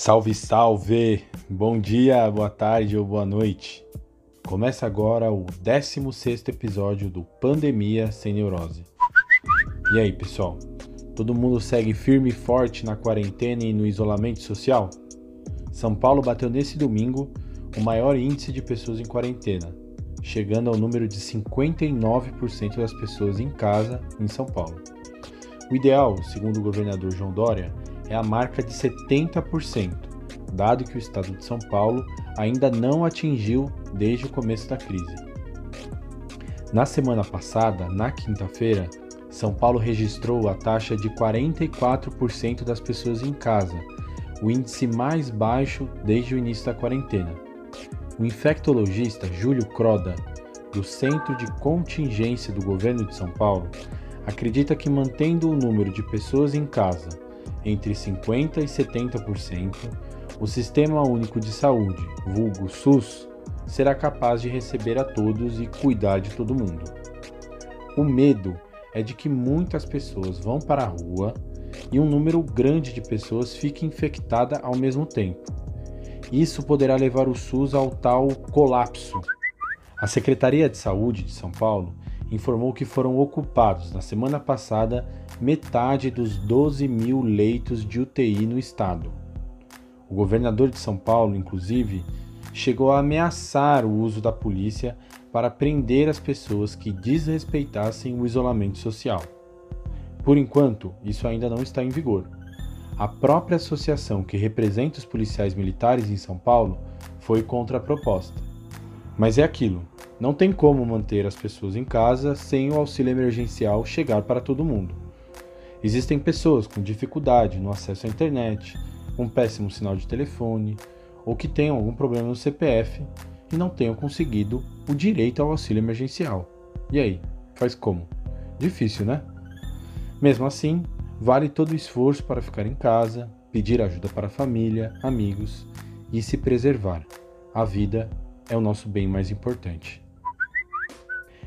Salve, salve! Bom dia, boa tarde ou boa noite. Começa agora o 16 episódio do Pandemia Sem Neurose. E aí, pessoal? Todo mundo segue firme e forte na quarentena e no isolamento social? São Paulo bateu nesse domingo o maior índice de pessoas em quarentena, chegando ao número de 59% das pessoas em casa em São Paulo. O ideal, segundo o governador João Dória, é a marca de 70%, dado que o estado de São Paulo ainda não atingiu desde o começo da crise. Na semana passada, na quinta-feira, São Paulo registrou a taxa de 44% das pessoas em casa, o índice mais baixo desde o início da quarentena. O infectologista Júlio Croda, do Centro de Contingência do Governo de São Paulo, acredita que mantendo o número de pessoas em casa entre 50% e 70%, o Sistema Único de Saúde, vulgo SUS, será capaz de receber a todos e cuidar de todo mundo. O medo é de que muitas pessoas vão para a rua e um número grande de pessoas fique infectada ao mesmo tempo. Isso poderá levar o SUS ao tal colapso. A Secretaria de Saúde de São Paulo informou que foram ocupados na semana passada metade dos 12 mil leitos de UTI no estado. O governador de São Paulo, inclusive, chegou a ameaçar o uso da polícia para prender as pessoas que desrespeitassem o isolamento social. Por enquanto, isso ainda não está em vigor. A própria associação que representa os policiais militares em São Paulo foi contra a proposta. Mas é aquilo: não tem como manter as pessoas em casa sem o auxílio emergencial chegar para todo mundo. Existem pessoas com dificuldade no acesso à internet, um péssimo sinal de telefone, ou que tenham algum problema no CPF e não tenham conseguido o direito ao auxílio emergencial. E aí, faz como? Difícil, né? Mesmo assim, vale todo o esforço para ficar em casa, pedir ajuda para a família, amigos e se preservar. A vida é o nosso bem mais importante.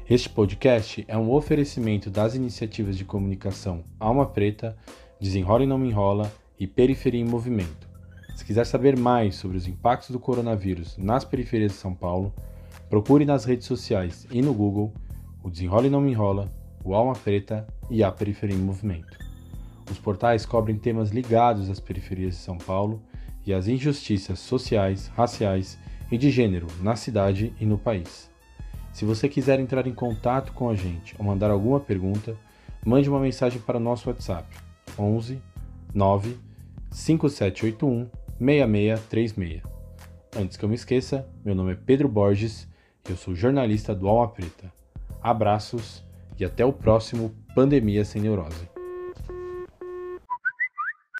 Este podcast é um oferecimento das iniciativas de comunicação Alma Preta, Desenrola e Não Me Enrola e Periferia em Movimento. Se quiser saber mais sobre os impactos do coronavírus nas periferias de São Paulo, procure nas redes sociais e no Google o Desenrola e Não Me Enrola, o Alma Preta e a Periferia em Movimento. Os portais cobrem temas ligados às periferias de São Paulo e às injustiças sociais, raciais e de gênero na cidade e no país. Se você quiser entrar em contato com a gente ou mandar alguma pergunta, mande uma mensagem para o nosso WhatsApp 11 9 5781 6636. Antes que eu me esqueça, meu nome é Pedro Borges e eu sou jornalista do Alma Preta. Abraços e até o próximo Pandemia Sem Neurose.